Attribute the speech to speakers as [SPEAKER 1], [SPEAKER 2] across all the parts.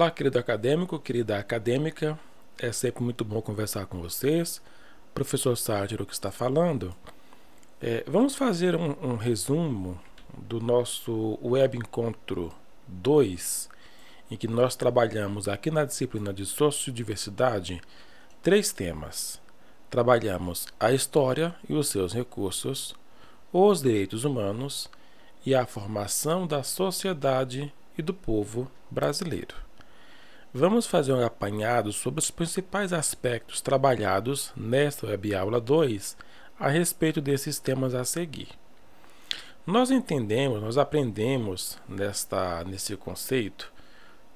[SPEAKER 1] Olá, querido acadêmico, querida acadêmica. É sempre muito bom conversar com vocês. Professor Sátiro que está falando. É, vamos fazer um, um, resumo do nosso Web Encontro 2, em que nós trabalhamos aqui na disciplina de Sociodiversidade três temas. Trabalhamos a história e os seus recursos, os direitos humanos e a formação da sociedade e do povo brasileiro. Vamos fazer um apanhado sobre os principais aspectos trabalhados nesta web aula 2 a respeito desses temas a seguir. Nós entendemos, nós aprendemos nesta, nesse conceito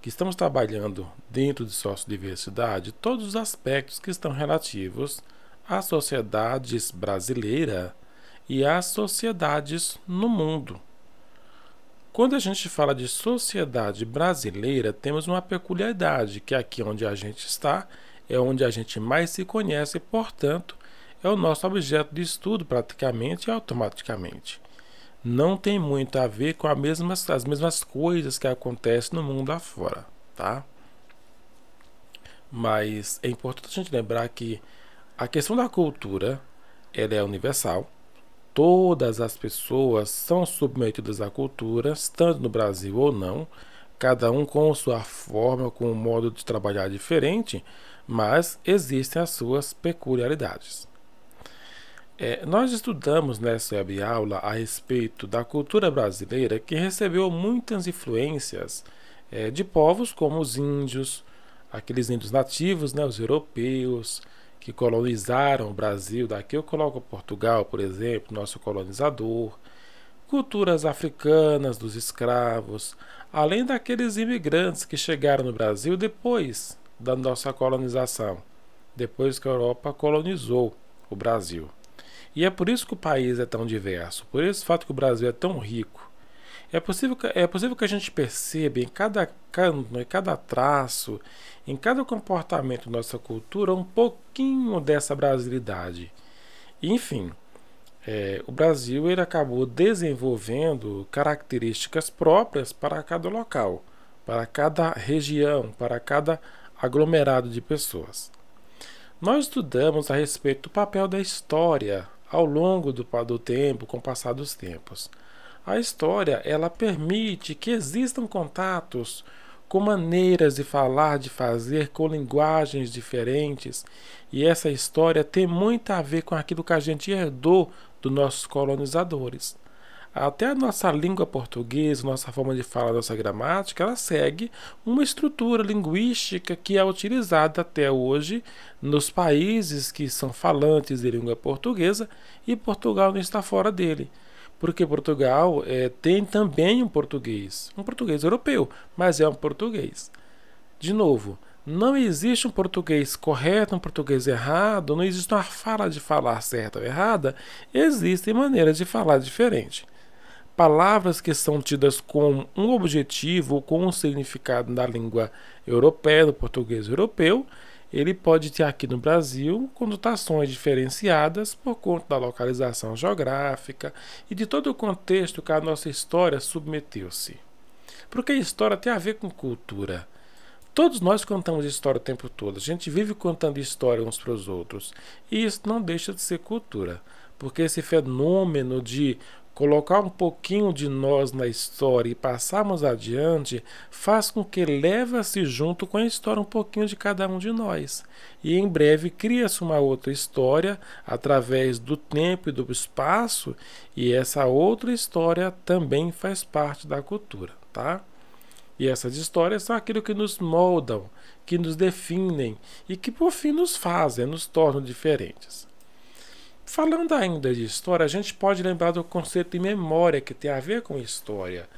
[SPEAKER 1] que estamos trabalhando dentro de sociodiversidade todos os aspectos que estão relativos às sociedades brasileira e às sociedades no mundo. Quando a gente fala de sociedade brasileira, temos uma peculiaridade, que aqui onde a gente está é onde a gente mais se conhece e, portanto, é o nosso objeto de estudo praticamente e automaticamente. Não tem muito a ver com as mesmas coisas que acontecem no mundo afora, tá? Mas é importante a gente lembrar que a questão da cultura ela é universal Todas as pessoas são submetidas à cultura, tanto no Brasil ou não, cada um com sua forma, com um modo de trabalhar diferente, mas existem as suas peculiaridades. É, nós estudamos nessa web aula a respeito da cultura brasileira que recebeu muitas influências é, de povos como os índios, aqueles índios nativos, né, os europeus, que colonizaram o Brasil, daqui eu coloco Portugal, por exemplo, nosso colonizador, culturas africanas dos escravos, além daqueles imigrantes que chegaram no Brasil depois da nossa colonização, depois que a Europa colonizou o Brasil. E é por isso que o país é tão diverso, por esse fato que o Brasil é tão rico. É possível, que, é possível que a gente perceba em cada canto, em cada traço, em cada comportamento da nossa cultura um pouquinho dessa brasilidade. Enfim, é, o Brasil ele acabou desenvolvendo características próprias para cada local, para cada região, para cada aglomerado de pessoas. Nós estudamos a respeito do papel da história ao longo do, do tempo, com o passar dos tempos. A história ela permite que existam contatos com maneiras de falar, de fazer, com linguagens diferentes. E essa história tem muito a ver com aquilo que a gente herdou dos nossos colonizadores. Até a nossa língua portuguesa, nossa forma de falar, nossa gramática, ela segue uma estrutura linguística que é utilizada até hoje nos países que são falantes de língua portuguesa e Portugal não está fora dele porque Portugal é, tem também um português, um português europeu, mas é um português. De novo, não existe um português correto, um português errado, não existe uma fala de falar certa ou errada, existem maneiras de falar diferente. Palavras que são tidas com um objetivo ou com um significado na língua europeia, no português europeu, ele pode ter aqui no Brasil conotações diferenciadas por conta da localização geográfica e de todo o contexto que a nossa história submeteu-se. Porque a história tem a ver com cultura. Todos nós contamos história o tempo todo, a gente vive contando história uns para os outros. E isso não deixa de ser cultura, porque esse fenômeno de colocar um pouquinho de nós na história e passarmos adiante, faz com que leva-se junto com a história um pouquinho de cada um de nós. E em breve cria-se uma outra história através do tempo e do espaço, e essa outra história também faz parte da cultura, tá? E essas histórias são aquilo que nos moldam, que nos definem e que por fim nos fazem, nos tornam diferentes. Falando ainda de história, a gente pode lembrar do conceito de memória, que tem a ver com história.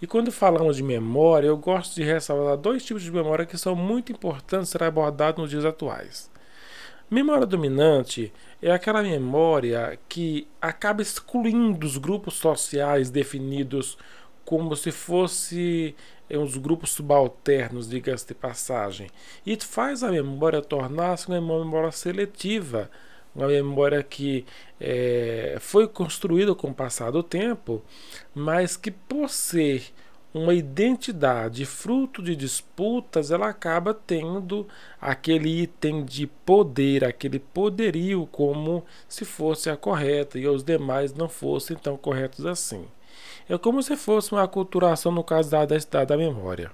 [SPEAKER 1] E quando falamos de memória, eu gosto de ressaltar dois tipos de memória que são muito importantes ser abordados nos dias atuais. Memória dominante é aquela memória que acaba excluindo os grupos sociais definidos como se fosse eh, uns grupos subalternos, diga-se de passagem, e faz a memória tornar-se uma memória seletiva uma memória que é, foi construída com o passar do tempo, mas que por ser uma identidade fruto de disputas, ela acaba tendo aquele item de poder, aquele poderio como se fosse a correta e os demais não fossem tão corretos assim. É como se fosse uma aculturação no caso da, da, da memória.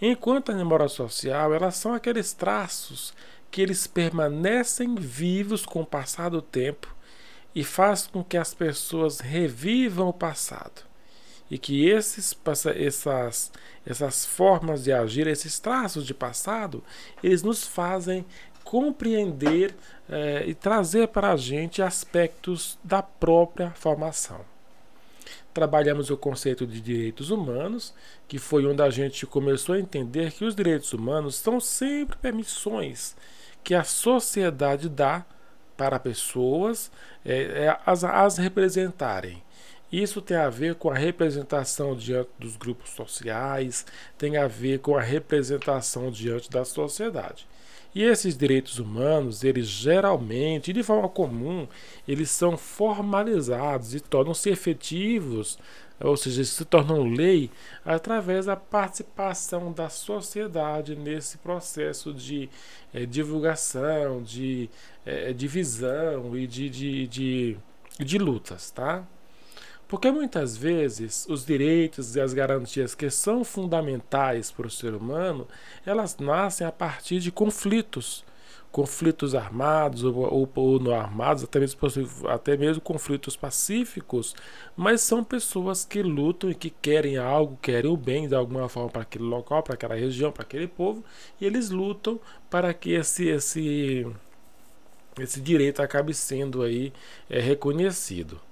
[SPEAKER 1] Enquanto a memória social, elas são aqueles traços que eles permanecem vivos com o passar do tempo e faz com que as pessoas revivam o passado e que esses, essas, essas formas de agir, esses traços de passado, eles nos fazem compreender eh, e trazer para a gente aspectos da própria formação. Trabalhamos o conceito de direitos humanos, que foi onde a gente começou a entender que os direitos humanos são sempre permissões que a sociedade dá para pessoas é, é, as, as representarem. Isso tem a ver com a representação diante dos grupos sociais, tem a ver com a representação diante da sociedade. E esses direitos humanos, eles geralmente, de forma comum, eles são formalizados e tornam-se efetivos, ou seja, se tornam lei através da participação da sociedade nesse processo de é, divulgação, de é, divisão e de, de, de, de lutas, tá? Porque muitas vezes os direitos e as garantias que são fundamentais para o ser humano, elas nascem a partir de conflitos, conflitos armados ou, ou, ou não armados, até mesmo, até mesmo conflitos pacíficos, mas são pessoas que lutam e que querem algo, querem o bem de alguma forma para aquele local, para aquela região, para aquele povo, e eles lutam para que esse esse esse direito acabe sendo aí é, reconhecido.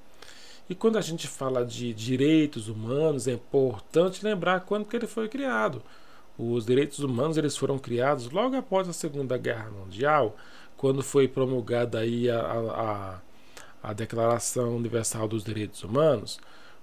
[SPEAKER 1] E quando a gente fala de direitos humanos, é importante lembrar quando que ele foi criado. Os direitos humanos eles foram criados logo após a Segunda Guerra Mundial, quando foi promulgada aí a, a, a Declaração Universal dos Direitos Humanos,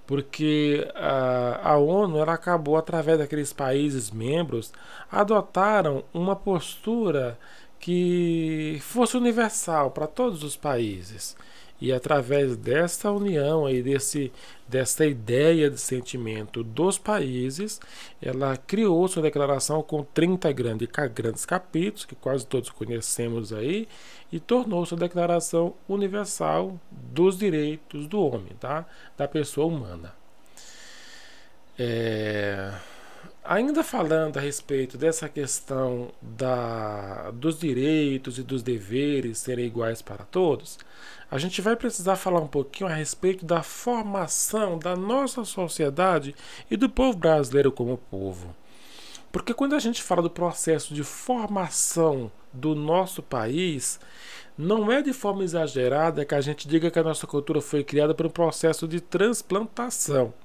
[SPEAKER 1] porque a, a ONU ela acabou através daqueles países membros adotaram uma postura que fosse universal para todos os países. E através dessa união aí, desse, dessa ideia de sentimento dos países, ela criou sua declaração com 30 grandes, grandes capítulos, que quase todos conhecemos aí, e tornou sua declaração universal dos direitos do homem, tá? da pessoa humana. É... Ainda falando a respeito dessa questão da, dos direitos e dos deveres serem iguais para todos, a gente vai precisar falar um pouquinho a respeito da formação da nossa sociedade e do povo brasileiro como povo. Porque quando a gente fala do processo de formação do nosso país, não é de forma exagerada que a gente diga que a nossa cultura foi criada por um processo de transplantação.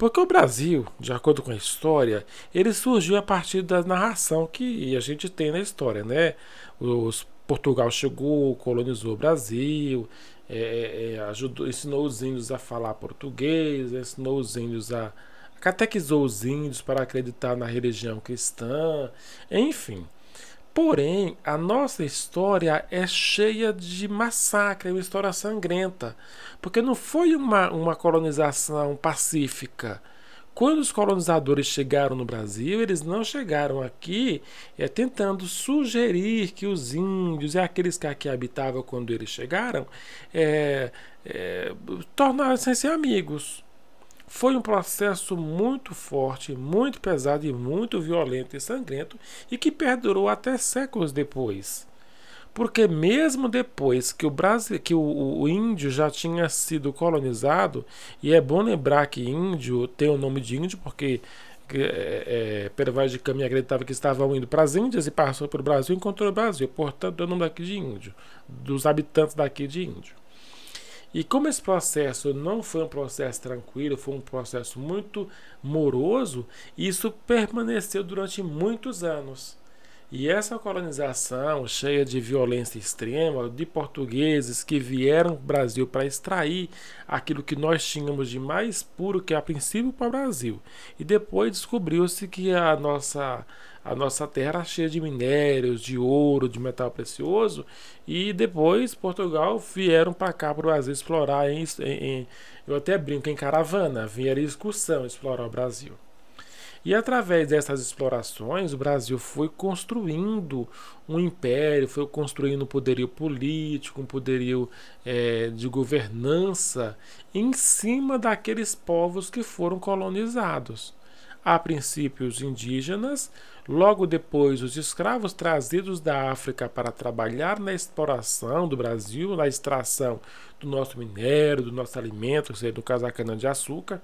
[SPEAKER 1] Porque o Brasil, de acordo com a história, ele surgiu a partir da narração que a gente tem na história, né? Os Portugal chegou, colonizou o Brasil, é, é, é, ajudou, ensinou os índios a falar português, ensinou os índios a catequizou os índios para acreditar na religião cristã, enfim. Porém, a nossa história é cheia de massacre, é uma história sangrenta, porque não foi uma, uma colonização pacífica. Quando os colonizadores chegaram no Brasil, eles não chegaram aqui é, tentando sugerir que os índios e aqueles que aqui habitavam quando eles chegaram é, é, tornassem-se amigos. Foi um processo muito forte, muito pesado e muito violento e sangrento e que perdurou até séculos depois. Porque mesmo depois que o Brasil, que o, o, índio já tinha sido colonizado, e é bom lembrar que índio tem o nome de índio porque é, é, de Caminha acreditava que estavam indo para as Índias e passou pelo Brasil e encontrou o Brasil. Portanto, é o nome daqui de índio, dos habitantes daqui de índio. E como esse processo não foi um processo tranquilo, foi um processo muito moroso, isso permaneceu durante muitos anos. E essa colonização cheia de violência extrema, de portugueses que vieram para o Brasil para extrair aquilo que nós tínhamos de mais puro, que é a princípio para o Brasil. E depois descobriu-se que a nossa, a nossa terra era cheia de minérios, de ouro, de metal precioso. E depois Portugal vieram para cá para o Brasil explorar. Em, em, eu até brinco em caravana, vieram em excursão explorar o Brasil. E através dessas explorações, o Brasil foi construindo um império, foi construindo um poderio político, um poderio é, de governança em cima daqueles povos que foram colonizados a princípio os indígenas, logo depois os escravos trazidos da África para trabalhar na exploração do Brasil, na extração do nosso minério, do nosso alimento, seja, do caso a cana-de-açúcar.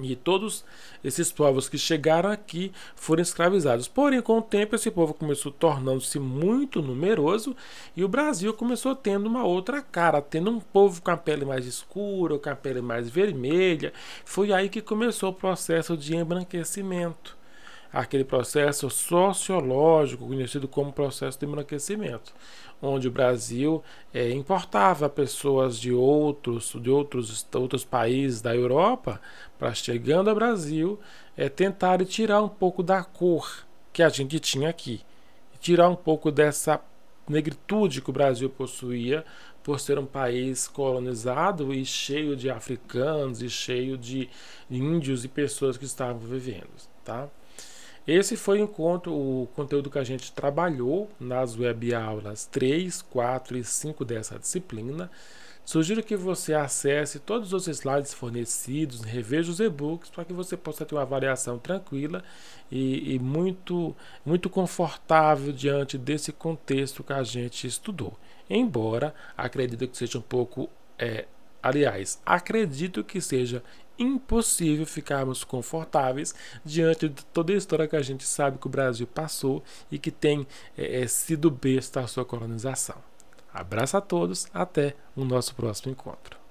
[SPEAKER 1] E todos esses povos que chegaram aqui foram escravizados. Porém, com o tempo, esse povo começou tornando-se muito numeroso e o Brasil começou tendo uma outra cara, tendo um povo com a pele mais escura, com a pele mais vermelha. Foi aí que começou o processo de embranquecimento aquele processo sociológico conhecido como processo de embranquecimento, onde o Brasil é, importava pessoas de outros de outros, outros países da Europa para chegando ao Brasil é, tentarem tirar um pouco da cor que a gente tinha aqui, tirar um pouco dessa negritude que o Brasil possuía por ser um país colonizado e cheio de africanos e cheio de índios e pessoas que estavam vivendo, tá? Esse foi o encontro, o conteúdo que a gente trabalhou nas web aulas 3, 4 e 5 dessa disciplina. Sugiro que você acesse todos os slides fornecidos, reveja os e-books para que você possa ter uma avaliação tranquila e, e, muito, muito confortável diante desse contexto que a gente estudou. Embora acredito que seja um pouco é, Aliás, acredito que seja impossível ficarmos confortáveis diante de toda a história que a gente sabe que o Brasil passou e que tem é, sido besta a sua colonização. Abraço a todos, até o nosso próximo encontro.